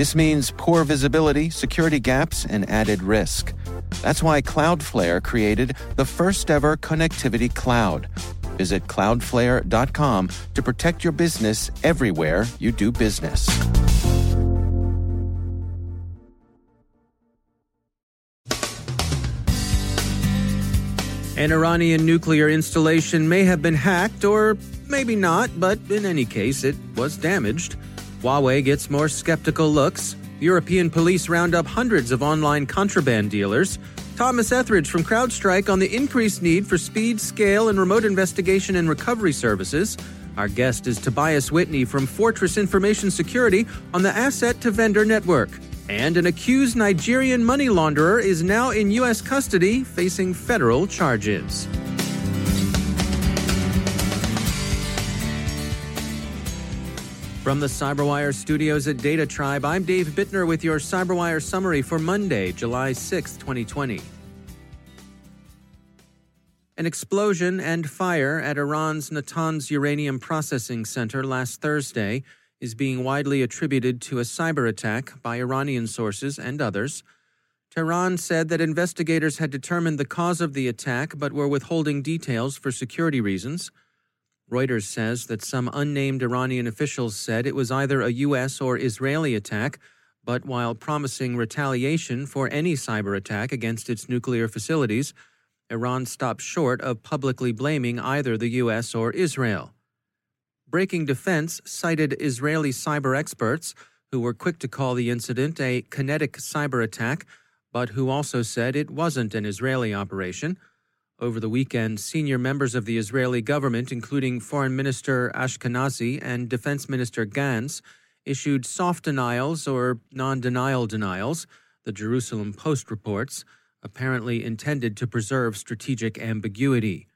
This means poor visibility, security gaps, and added risk. That's why Cloudflare created the first ever connectivity cloud. Visit cloudflare.com to protect your business everywhere you do business. An Iranian nuclear installation may have been hacked, or maybe not, but in any case, it was damaged. Huawei gets more skeptical looks. European police round up hundreds of online contraband dealers. Thomas Etheridge from CrowdStrike on the increased need for speed, scale, and remote investigation and recovery services. Our guest is Tobias Whitney from Fortress Information Security on the asset to vendor network. And an accused Nigerian money launderer is now in U.S. custody facing federal charges. From the Cyberwire studios at Data Tribe, I'm Dave Bittner with your Cyberwire summary for Monday, July 6, 2020. An explosion and fire at Iran's Natanz uranium processing center last Thursday is being widely attributed to a cyber attack by Iranian sources and others. Tehran said that investigators had determined the cause of the attack but were withholding details for security reasons. Reuters says that some unnamed Iranian officials said it was either a U.S. or Israeli attack, but while promising retaliation for any cyber attack against its nuclear facilities, Iran stopped short of publicly blaming either the U.S. or Israel. Breaking Defense cited Israeli cyber experts who were quick to call the incident a kinetic cyber attack, but who also said it wasn't an Israeli operation. Over the weekend, senior members of the Israeli government, including Foreign Minister Ashkenazi and Defense Minister Gantz, issued soft denials or non denial denials, the Jerusalem Post reports, apparently intended to preserve strategic ambiguity.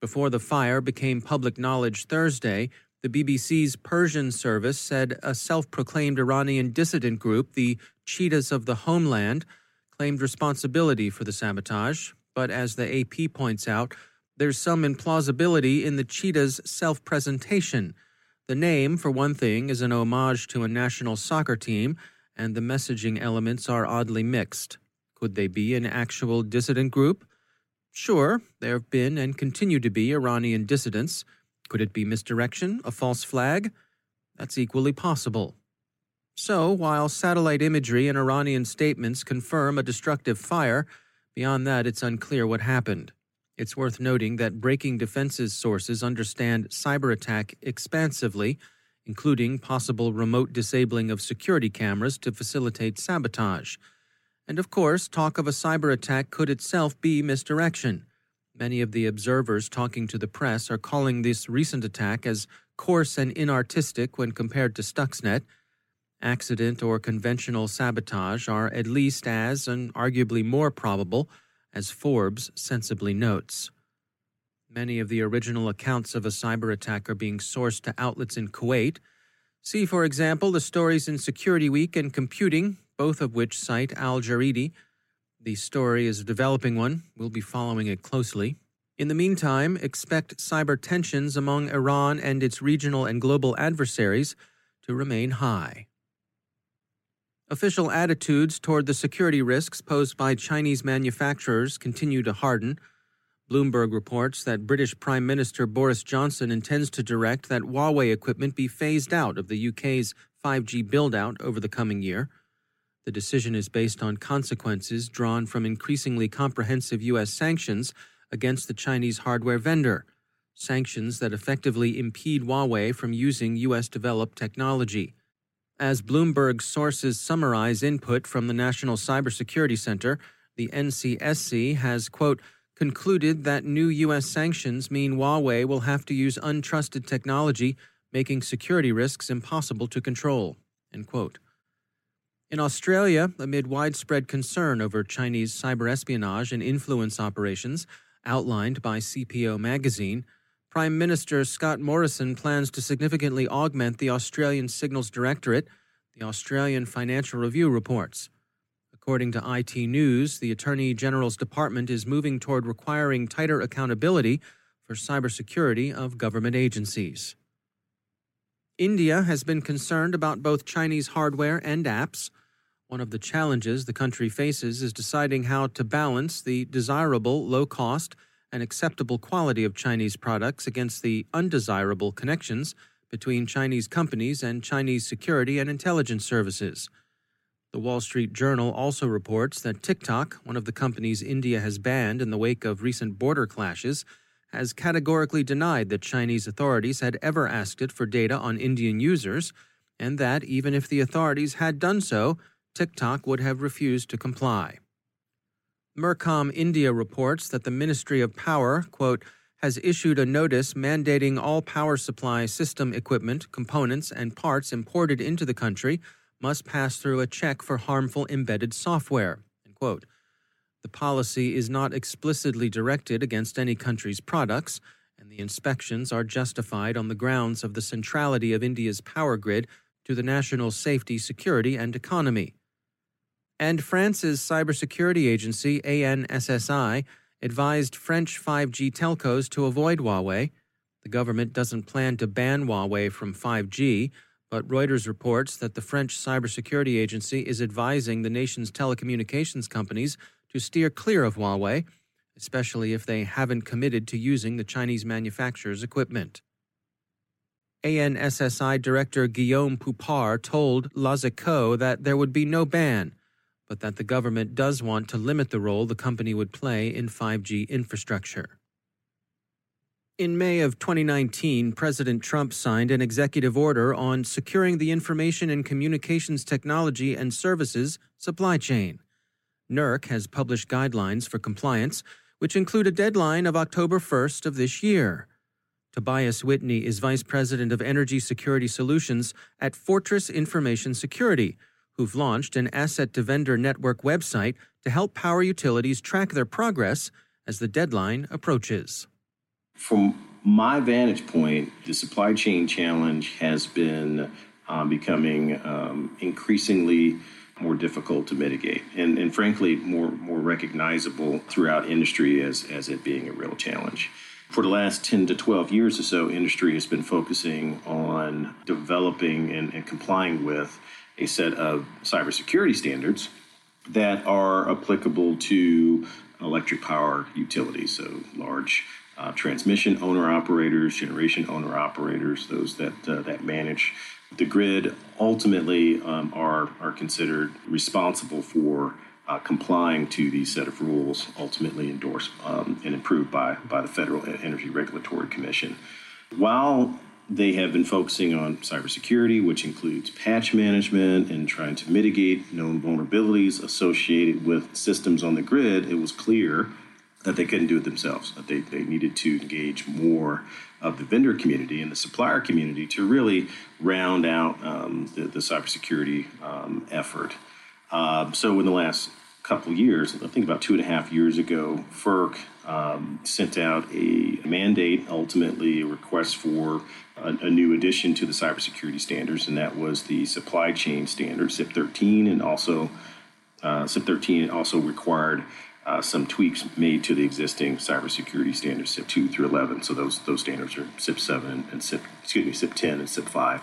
Before the fire became public knowledge Thursday, the BBC's Persian service said a self proclaimed Iranian dissident group, the Cheetahs of the Homeland, claimed responsibility for the sabotage. But as the AP points out, there's some implausibility in the Cheetahs' self presentation. The name, for one thing, is an homage to a national soccer team, and the messaging elements are oddly mixed. Could they be an actual dissident group? Sure, there have been and continue to be Iranian dissidents. Could it be misdirection, a false flag? That's equally possible. So, while satellite imagery and Iranian statements confirm a destructive fire, beyond that it's unclear what happened. It's worth noting that Breaking Defense's sources understand cyber attack expansively, including possible remote disabling of security cameras to facilitate sabotage. And of course, talk of a cyber attack could itself be misdirection. Many of the observers talking to the press are calling this recent attack as coarse and inartistic when compared to Stuxnet. Accident or conventional sabotage are at least as, and arguably more probable, as Forbes sensibly notes. Many of the original accounts of a cyber attack are being sourced to outlets in Kuwait. See, for example, the stories in Security Week and Computing, both of which cite Al Jarida. The story is a developing one. We'll be following it closely. In the meantime, expect cyber tensions among Iran and its regional and global adversaries to remain high. Official attitudes toward the security risks posed by Chinese manufacturers continue to harden. Bloomberg reports that British Prime Minister Boris Johnson intends to direct that Huawei equipment be phased out of the UK's 5G build-out over the coming year. The decision is based on consequences drawn from increasingly comprehensive U.S. sanctions against the Chinese hardware vendor, sanctions that effectively impede Huawei from using U.S. developed technology. As Bloomberg sources summarize input from the National Cybersecurity Center, the NCSC has, quote, concluded that new U.S. sanctions mean Huawei will have to use untrusted technology, making security risks impossible to control, end quote. In Australia, amid widespread concern over Chinese cyber espionage and influence operations outlined by CPO magazine, Prime Minister Scott Morrison plans to significantly augment the Australian Signals Directorate, the Australian Financial Review reports. According to IT News, the Attorney General's department is moving toward requiring tighter accountability for cybersecurity of government agencies. India has been concerned about both Chinese hardware and apps one of the challenges the country faces is deciding how to balance the desirable, low cost, and acceptable quality of Chinese products against the undesirable connections between Chinese companies and Chinese security and intelligence services. The Wall Street Journal also reports that TikTok, one of the companies India has banned in the wake of recent border clashes, has categorically denied that Chinese authorities had ever asked it for data on Indian users, and that even if the authorities had done so, TikTok would have refused to comply. Mercom India reports that the Ministry of Power, quote, has issued a notice mandating all power supply system equipment, components, and parts imported into the country must pass through a check for harmful embedded software. The policy is not explicitly directed against any country's products, and the inspections are justified on the grounds of the centrality of India's power grid to the national safety, security, and economy. And France's cybersecurity agency, ANSSI, advised French 5G telcos to avoid Huawei. The government doesn't plan to ban Huawei from 5G, but Reuters reports that the French cybersecurity agency is advising the nation's telecommunications companies to steer clear of Huawei, especially if they haven't committed to using the Chinese manufacturer's equipment. ANSSI Director Guillaume Poupard told Echos that there would be no ban but that the government does want to limit the role the company would play in 5G infrastructure. In May of 2019, President Trump signed an executive order on securing the information and communications technology and services supply chain. NERC has published guidelines for compliance, which include a deadline of October 1st of this year. Tobias Whitney is Vice President of Energy Security Solutions at Fortress Information Security, who've launched an asset to vendor network website to help power utilities track their progress as the deadline approaches. From my vantage point, the supply chain challenge has been um, becoming um, increasingly more difficult to mitigate and, and frankly more, more recognizable throughout industry as, as it being a real challenge. For the last 10 to 12 years or so, industry has been focusing on developing and, and complying with a set of cybersecurity standards that are applicable to electric power utilities, so large uh, transmission owner operators, generation owner operators, those that uh, that manage the grid, ultimately um, are are considered responsible for uh, complying to these set of rules, ultimately endorsed um, and approved by by the Federal Energy Regulatory Commission. While they have been focusing on cybersecurity, which includes patch management and trying to mitigate known vulnerabilities associated with systems on the grid. It was clear that they couldn't do it themselves, that they, they needed to engage more of the vendor community and the supplier community to really round out um, the, the cybersecurity um, effort. Uh, so, in the last couple years, I think about two and a half years ago, FERC um, sent out a mandate, ultimately a request for a, a, new addition to the cybersecurity standards, and that was the supply chain standard, CIP 13, and also uh, CIP 13 also required uh, some tweaks made to the existing cybersecurity standards, CIP 2 through 11. So those those standards are CIP 7 and CIP, excuse me, CIP 10 and CIP 5.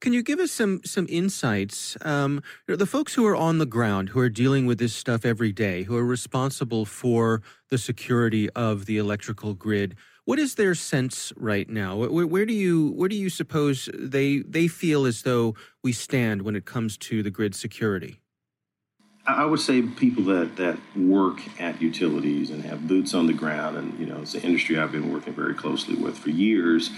Can you give us some some insights? Um, the folks who are on the ground, who are dealing with this stuff every day, who are responsible for the security of the electrical grid. What is their sense right now? Where, where do you where do you suppose they they feel as though we stand when it comes to the grid security? I would say people that, that work at utilities and have boots on the ground, and you know, it's an industry I've been working very closely with for years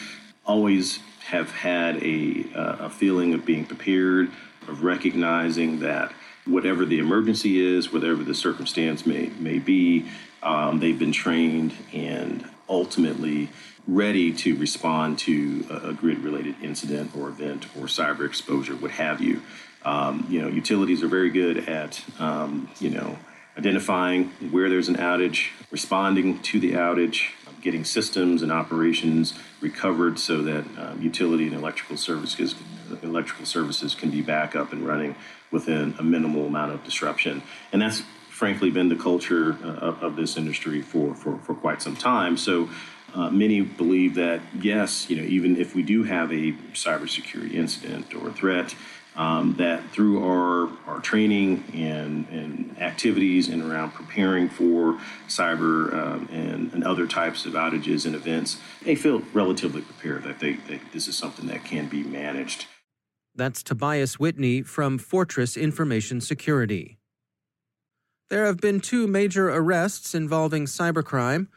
always have had a, uh, a feeling of being prepared, of recognizing that whatever the emergency is, whatever the circumstance may, may be, um, they've been trained and ultimately ready to respond to a, a grid related incident or event or cyber exposure, what have you. Um, you know, utilities are very good at, um, you know, identifying where there's an outage, responding to the outage, getting systems and operations recovered so that um, utility and electrical services electrical services can be back up and running within a minimal amount of disruption. And that's frankly been the culture uh, of, this industry for, for, for quite some time. So uh, many believe that yes, you know, even if we do have a cybersecurity incident or threat, um, that through our, our training and, and activities and around preparing for cyber um, and, and other types of outages and events, they feel relatively prepared that they, they, this is something that can be managed. That's Tobias Whitney from Fortress Information Security. There have been two major arrests involving cybercrime.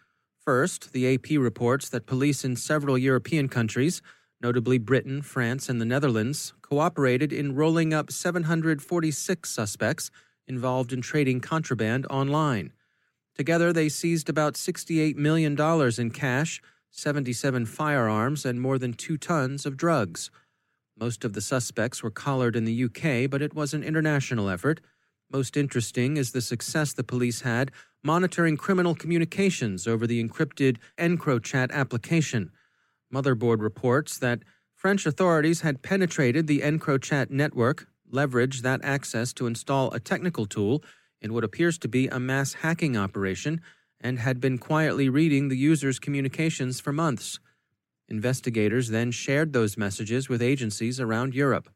First, the AP reports that police in several European countries, notably Britain, France, and the Netherlands, cooperated in rolling up 746 suspects involved in trading contraband online. Together, they seized about $68 million in cash, 77 firearms, and more than two tons of drugs. Most of the suspects were collared in the UK, but it was an international effort. Most interesting is the success the police had monitoring criminal communications over the encrypted EncroChat application. Motherboard reports that French authorities had penetrated the EncroChat network, leveraged that access to install a technical tool in what appears to be a mass hacking operation, and had been quietly reading the user's communications for months. Investigators then shared those messages with agencies around Europe.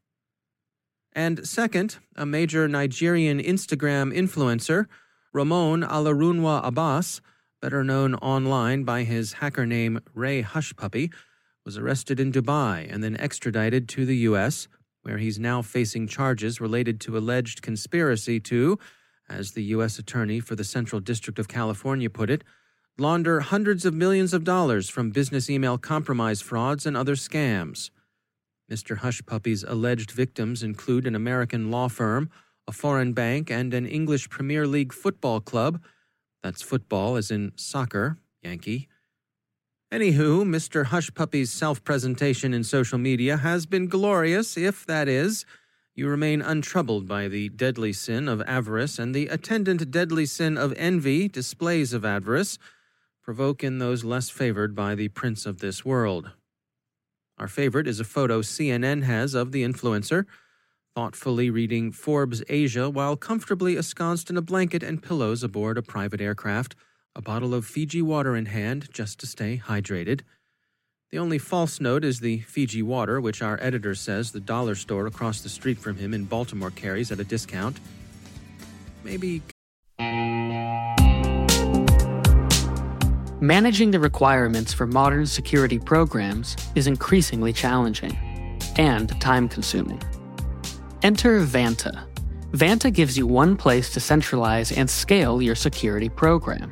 And second, a major Nigerian Instagram influencer Ramon Olorunwa Abbas, better known online by his hacker name Ray Hushpuppi, was arrested in Dubai and then extradited to the U.S., where he's now facing charges related to alleged conspiracy to, as the U.S. Attorney for the Central District of California put it, launder hundreds of millions of dollars from business email compromise frauds and other scams. Mr. Hushpuppi's alleged victims include an American law firm, a foreign bank, and an English Premier League football club. That's football as in soccer, Yankee. Anywho, Mr. Hushpuppi's self presentation in social media has been glorious, if that is, you remain untroubled by the deadly sin of avarice and the attendant deadly sin of envy, displays of avarice, provoke in those less favored by the prince of this world. Our favorite is a photo CNN has of the influencer thoughtfully reading Forbes Asia while comfortably ensconced in a blanket and pillows aboard a private aircraft, a bottle of Fiji water in hand just to stay hydrated. The only false note is the Fiji water, which our editor says the dollar store across the street from him in Baltimore carries at a discount. Maybe. Managing the requirements for modern security programs is increasingly challenging and time consuming. Enter Vanta. Vanta gives you one place to centralize and scale your security program.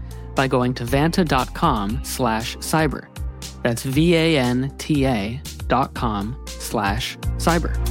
by going to vanta.com slash cyber. That's V-A-N-T-A dot com slash cyber.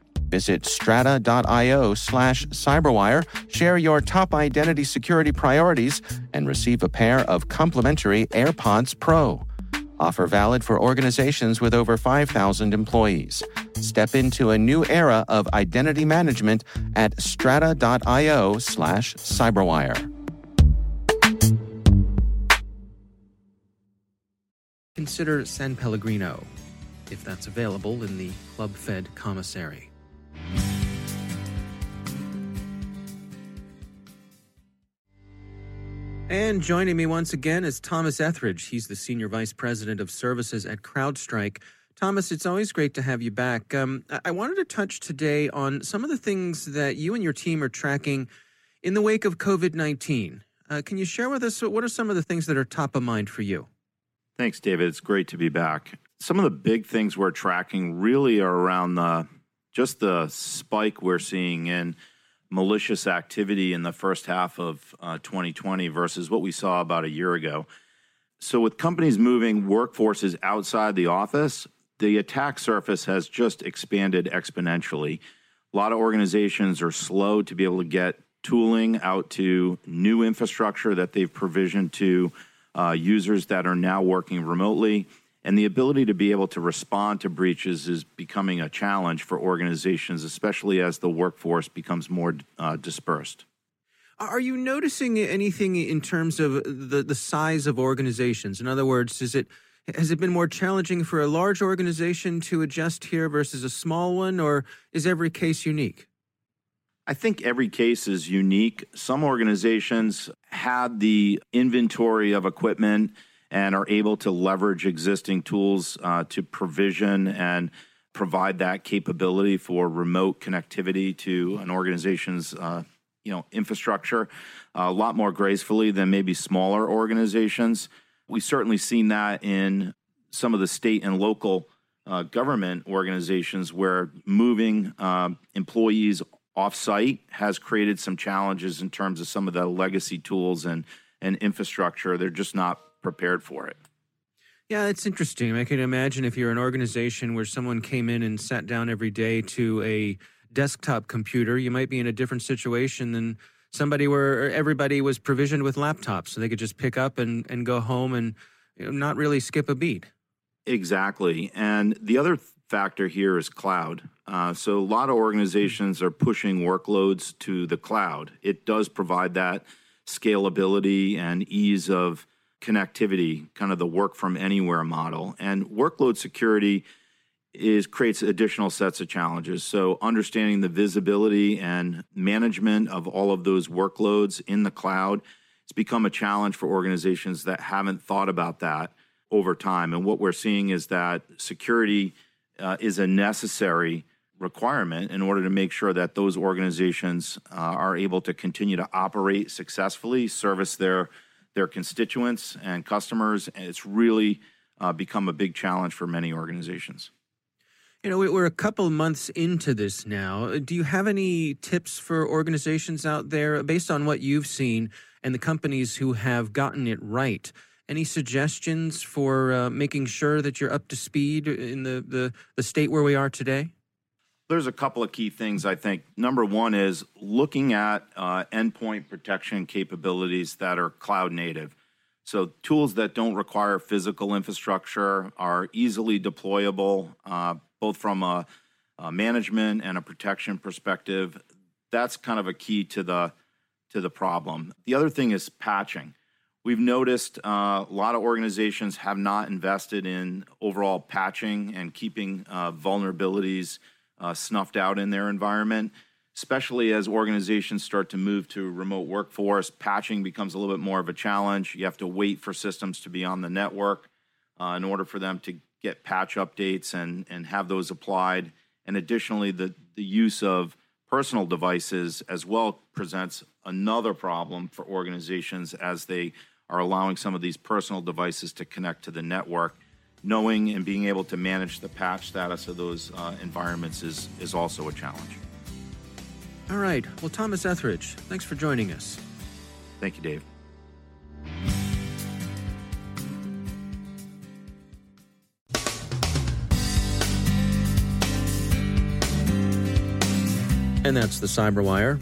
Visit strata.io slash cyberwire, share your top identity security priorities, and receive a pair of complimentary AirPods Pro. Offer valid for organizations with over 5,000 employees. Step into a new era of identity management at strata.io slash cyberwire. Consider San Pellegrino, if that's available in the club fed commissary. And joining me once again is Thomas Etheridge. He's the Senior Vice President of Services at CrowdStrike. Thomas, it's always great to have you back. Um, I wanted to touch today on some of the things that you and your team are tracking in the wake of COVID 19. Uh, can you share with us what are some of the things that are top of mind for you? Thanks, David. It's great to be back. Some of the big things we're tracking really are around the just the spike we're seeing in malicious activity in the first half of uh, 2020 versus what we saw about a year ago. So, with companies moving workforces outside the office, the attack surface has just expanded exponentially. A lot of organizations are slow to be able to get tooling out to new infrastructure that they've provisioned to uh, users that are now working remotely. And the ability to be able to respond to breaches is becoming a challenge for organizations, especially as the workforce becomes more uh, dispersed. Are you noticing anything in terms of the, the size of organizations? In other words, is it has it been more challenging for a large organization to adjust here versus a small one, or is every case unique? I think every case is unique. Some organizations had the inventory of equipment and are able to leverage existing tools uh, to provision and provide that capability for remote connectivity to an organization's uh, you know infrastructure uh, a lot more gracefully than maybe smaller organizations. We've certainly seen that in some of the state and local uh, government organizations where moving uh, employees offsite has created some challenges in terms of some of the legacy tools and and infrastructure. They're just not prepared for it. Yeah, it's interesting. I can imagine if you're an organization where someone came in and sat down every day to a desktop computer, you might be in a different situation than somebody where everybody was provisioned with laptops so they could just pick up and, and go home and you know, not really skip a beat. Exactly. And the other factor here is cloud. Uh, so a lot of organizations are pushing workloads to the cloud. It does provide that scalability and ease of connectivity, kind of the work from anywhere model. And workload security is creates additional sets of challenges. So understanding the visibility and management of all of those workloads in the cloud it's become a challenge for organizations that haven't thought about that over time. And what we're seeing is that security uh, is a necessary requirement in order to make sure that those organizations uh, are able to continue to operate successfully, service their their constituents and customers. And it's really uh, become a big challenge for many organizations. You know, we're a couple months into this now. Do you have any tips for organizations out there based on what you've seen and the companies who have gotten it right? Any suggestions for uh, making sure that you're up to speed in the, the, the state where we are today? There's a couple of key things I think. Number one is looking at uh, endpoint protection capabilities that are cloud native. So, tools that don't require physical infrastructure are easily deployable, uh, both from a, management and a protection perspective. That's kind of a key to the to the problem. The other thing is patching. We've noticed uh, a lot of organizations have not invested in overall patching and keeping vulnerabilities uh, snuffed out in their environment, especially as organizations start to move to remote workforce. Patching becomes a little bit more of a challenge. You have to wait for systems to be on the network uh, in order for them to get patch updates and, and have those applied. And additionally, the, the use of personal devices as well presents another problem for organizations as they are allowing some of these personal devices to connect to the network knowing and being able to manage the patch status of those uh, environments is, is also a challenge. All right. Well, Thomas Etheridge, thanks for joining us. Thank you, Dave. And that's the Cyberwire.